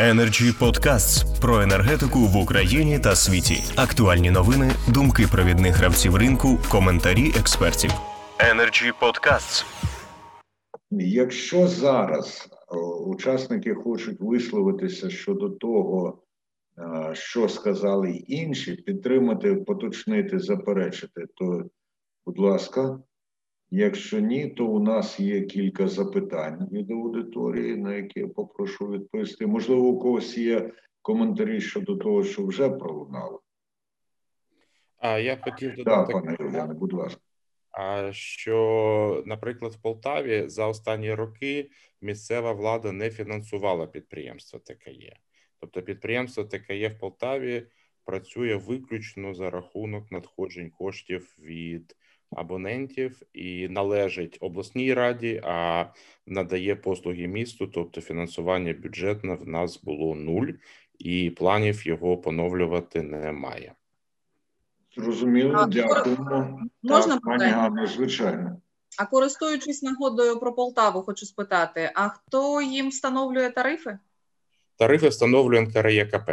Energy Podcasts про енергетику в Україні та світі. Актуальні новини, думки провідних гравців ринку, коментарі експертів. Energy Podcasts. Якщо зараз учасники хочуть висловитися щодо того, що сказали інші, підтримати, поточнити, заперечити, то, будь ласка. Якщо ні, то у нас є кілька запитань від аудиторії, на які я попрошу відповісти. Можливо, у когось є коментарі щодо того, що вже пролунало. А я хотів додати, Так, пане Юліане, будь ласка. А що, наприклад, в Полтаві за останні роки місцева влада не фінансувала підприємство ТКЄ. Тобто, підприємство ТКЄ в Полтаві працює виключно за рахунок надходжень коштів від абонентів і належить обласній раді, а надає послуги місту, тобто фінансування бюджетне в нас було нуль, і планів його поновлювати немає. Зрозуміло, дякуємо. Можна так, пані Ганно, звичайно. А користуючись нагодою про Полтаву, хочу спитати: а хто їм встановлює тарифи? Тарифи встановлює НКРЄКП.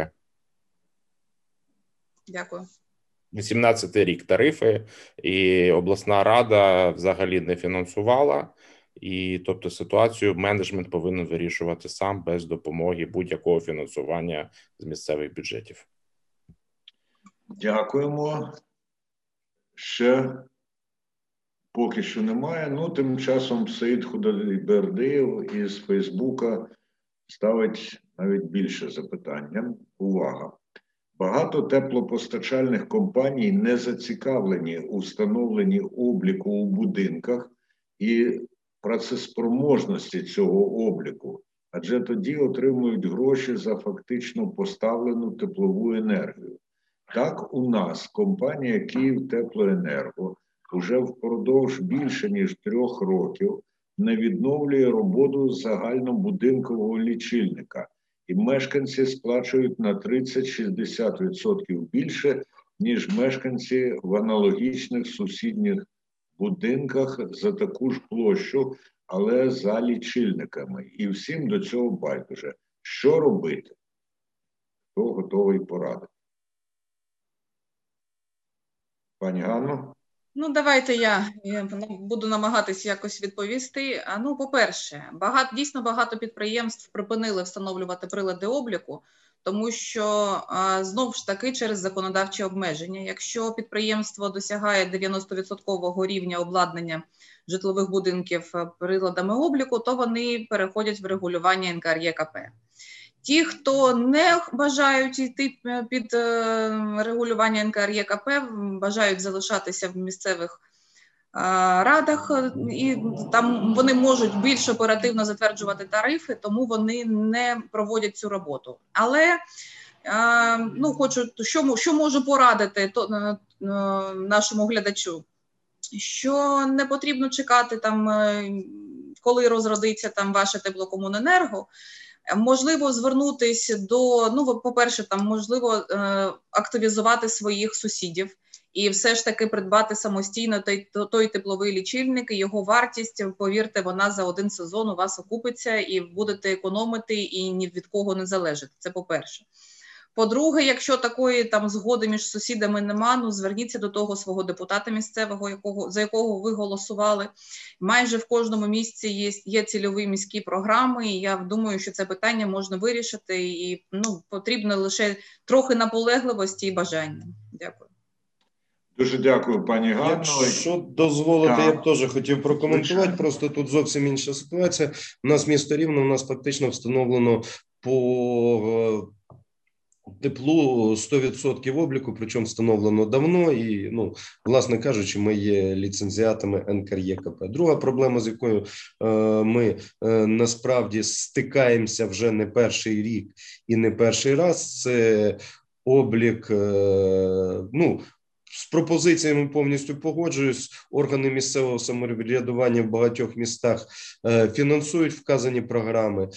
Дякую. 18 рік тарифи, і обласна рада взагалі не фінансувала. І тобто ситуацію менеджмент повинен вирішувати сам без допомоги будь-якого фінансування з місцевих бюджетів. Дякуємо. Ще поки що немає. Ну, тим часом Саїд Худайбердиєв із Фейсбука ставить навіть більше запитання. Увага! Багато теплопостачальних компаній не зацікавлені у встановленні обліку у будинках і працеспроможності цього обліку, адже тоді отримують гроші за фактично поставлену теплову енергію. Так, у нас компанія «Київтеплоенерго» уже впродовж більше ніж трьох років не відновлює роботу загальнобудинкового лічильника і мешканці сплачують на 30-60% більше, ніж мешканці в аналогічних сусідніх будинках за таку ж площу, але за лічильниками. І всім до цього байдуже. Що робити? Хто готовий порадити? Пані Ганно? Ну, давайте я, буду намагатися якось відповісти. А ну, по-перше, багато дійсно багато підприємств припинили встановлювати прилади обліку, тому що знову ж таки через законодавчі обмеження. Якщо підприємство досягає 90% рівня обладнання житлових будинків приладами обліку, то вони переходять в регулювання НКРЄКП. Ті, хто не бажають йти е, під е, регулювання НКРЄКП, бажають залишатися в місцевих е, радах, і там вони можуть більш оперативно затверджувати тарифи, тому вони не проводять цю роботу. Але ну хочу, що що можу порадити то нашому глядачу, що не потрібно чекати там, коли розродиться там ваше теплокомуненерго. Можливо, звернутися до ну, по-перше, там можливо е, активізувати своїх сусідів і все ж таки придбати самостійно той той тепловий лічильник. і Його вартість, повірте, вона за один сезон у вас окупиться і будете економити і ні від кого не залежить. Це по перше. По-друге, якщо такої там згоди між сусідами нема, ну зверніться до того свого депутата місцевого, якого за якого ви голосували. Майже в кожному місці є є цільові міські програми. і Я думаю, що це питання можна вирішити, і ну потрібно лише трохи наполегливості і бажання. Дякую. Дуже дякую, пані Ганно. Якщо дозволити, так. я б теж хотів прокоментувати. Просто тут зовсім інша ситуація. У нас місто рівно у нас фактично встановлено по Теплу 100% обліку, причому встановлено давно, і ну, власне кажучи, ми є ліцензіатами НКРЄКП. Друга проблема, з якою е, ми е, насправді стикаємося вже не перший рік і не перший раз. Це облік. Е, ну з пропозиціями повністю погоджуюсь. Органи місцевого самоврядування в багатьох містах фінансують вказані програми.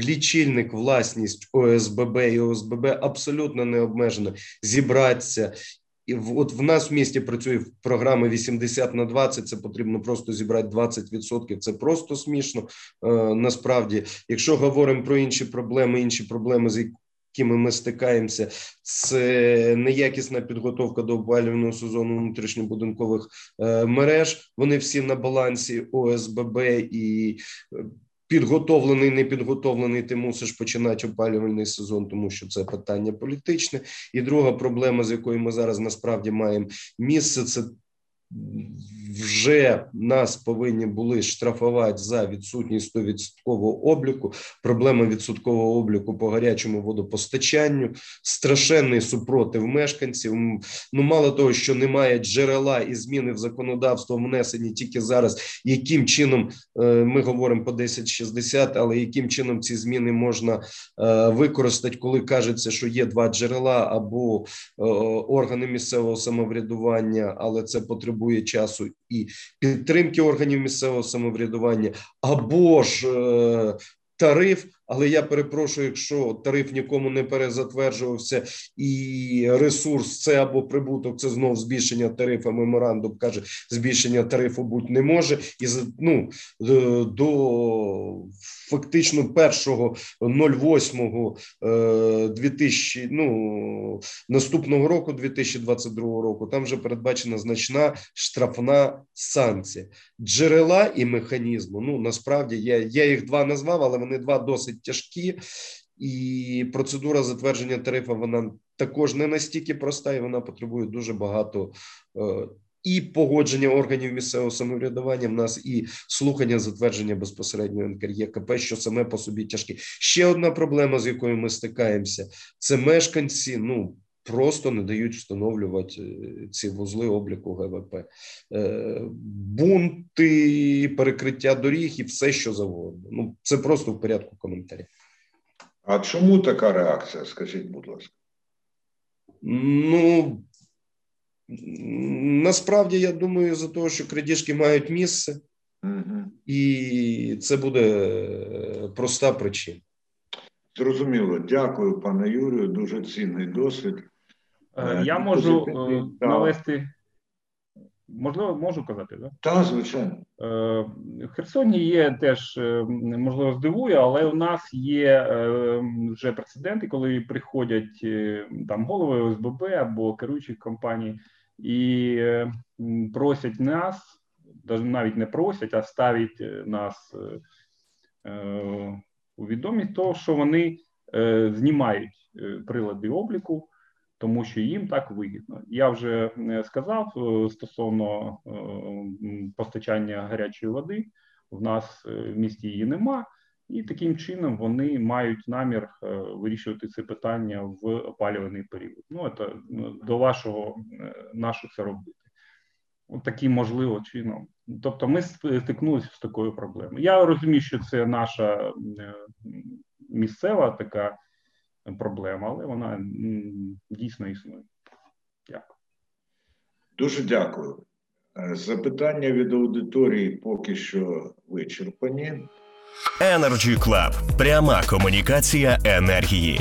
Лічильник, власність ОСББ і ОСББ абсолютно не обмежено зібратися І от в нас в місті працює програма 80 на 20, Це потрібно просто зібрати 20%. Це просто смішно. Е, насправді, якщо говоримо про інші проблеми, інші проблеми, з якими ми стикаємося, це неякісна підготовка до опалювального сезону внутрішньобудинкових е, мереж. Вони всі на балансі ОСББ і підготовлений, не підготовлений. Ти мусиш починати опалювальний сезон, тому що це питання політичне. І друга проблема, з якою ми зараз насправді маємо місце, це вже нас повинні були штрафувати за відсутність 100% обліку. Проблема відсоткового обліку по гарячому водопостачанню, страшенний супротив мешканців. Ну, мало того, що немає джерела і зміни в законодавство внесені тільки зараз. Яким чином е, ми говоримо по 1060, але яким чином ці зміни можна е, використати, коли кажеться, що є два джерела або е, органи місцевого самоврядування, але це потребує часу і підтримки органів місцевого самоврядування, або ж е, тариф. Але я перепрошую, якщо тариф нікому не перезатверджувався, і ресурс це або прибуток, це знов збільшення тарифу. Меморандум каже, збільшення тарифу бути не може, і ну е, до фактично 1.08 е, 2000, ну наступного року, 2022 року, там вже передбачена значна штрафна санкція джерела і механізму. Ну насправді я, я їх два назвав, але вони два досить тяжкі. І процедура затвердження тарифа вона також не настільки проста, і вона потребує дуже багато е, і погодження органів місцевого самоврядування в нас, і слухання затвердження безпосередньо НКРЄКП, що саме по собі тяжкі. Ще одна проблема, з якою ми стикаємося, це мешканці. Ну просто не дають встановлювати е, ці вузли обліку ГВП, Е, бунти, перекриття доріг і все, що завгодно. Ну це просто в порядку коментарів. А чому така реакція? Скажіть, будь ласка. Ну насправді я думаю, за того, що крадіжки мають місце, Угу. і це буде е, проста причина. Зрозуміло. Дякую, пане Юрію. Дуже цінний досвід. Е, Я Е, можу позитивний, е, навести. Можливо, можу казати, так? Та, звичайно. В Херсоні є теж, можливо, здивує, але у нас є вже прецеденти, коли приходять там голови ОСББ або керуючі компаній і просять нас, навіть не просять, а ставлять е, нас у відомість того, що вони знімають прилади обліку тому що їм так вигідно. Я вже е, сказав е, стосовно е, постачання гарячої води. В нас в місті її нема, і таким чином вони мають намір вирішувати це питання в опалюваний період. Ну це до вашого нашу це робити. От таким можливо чином. Тобто, ми стикнулися з такою проблемою. Я розумію, що це наша місцева така проблема, але вона дійсно існує. Дякую. Дуже дякую. Е, Запитання від аудиторії поки що вичерпані. Energy Club. Пряма комунікація енергії.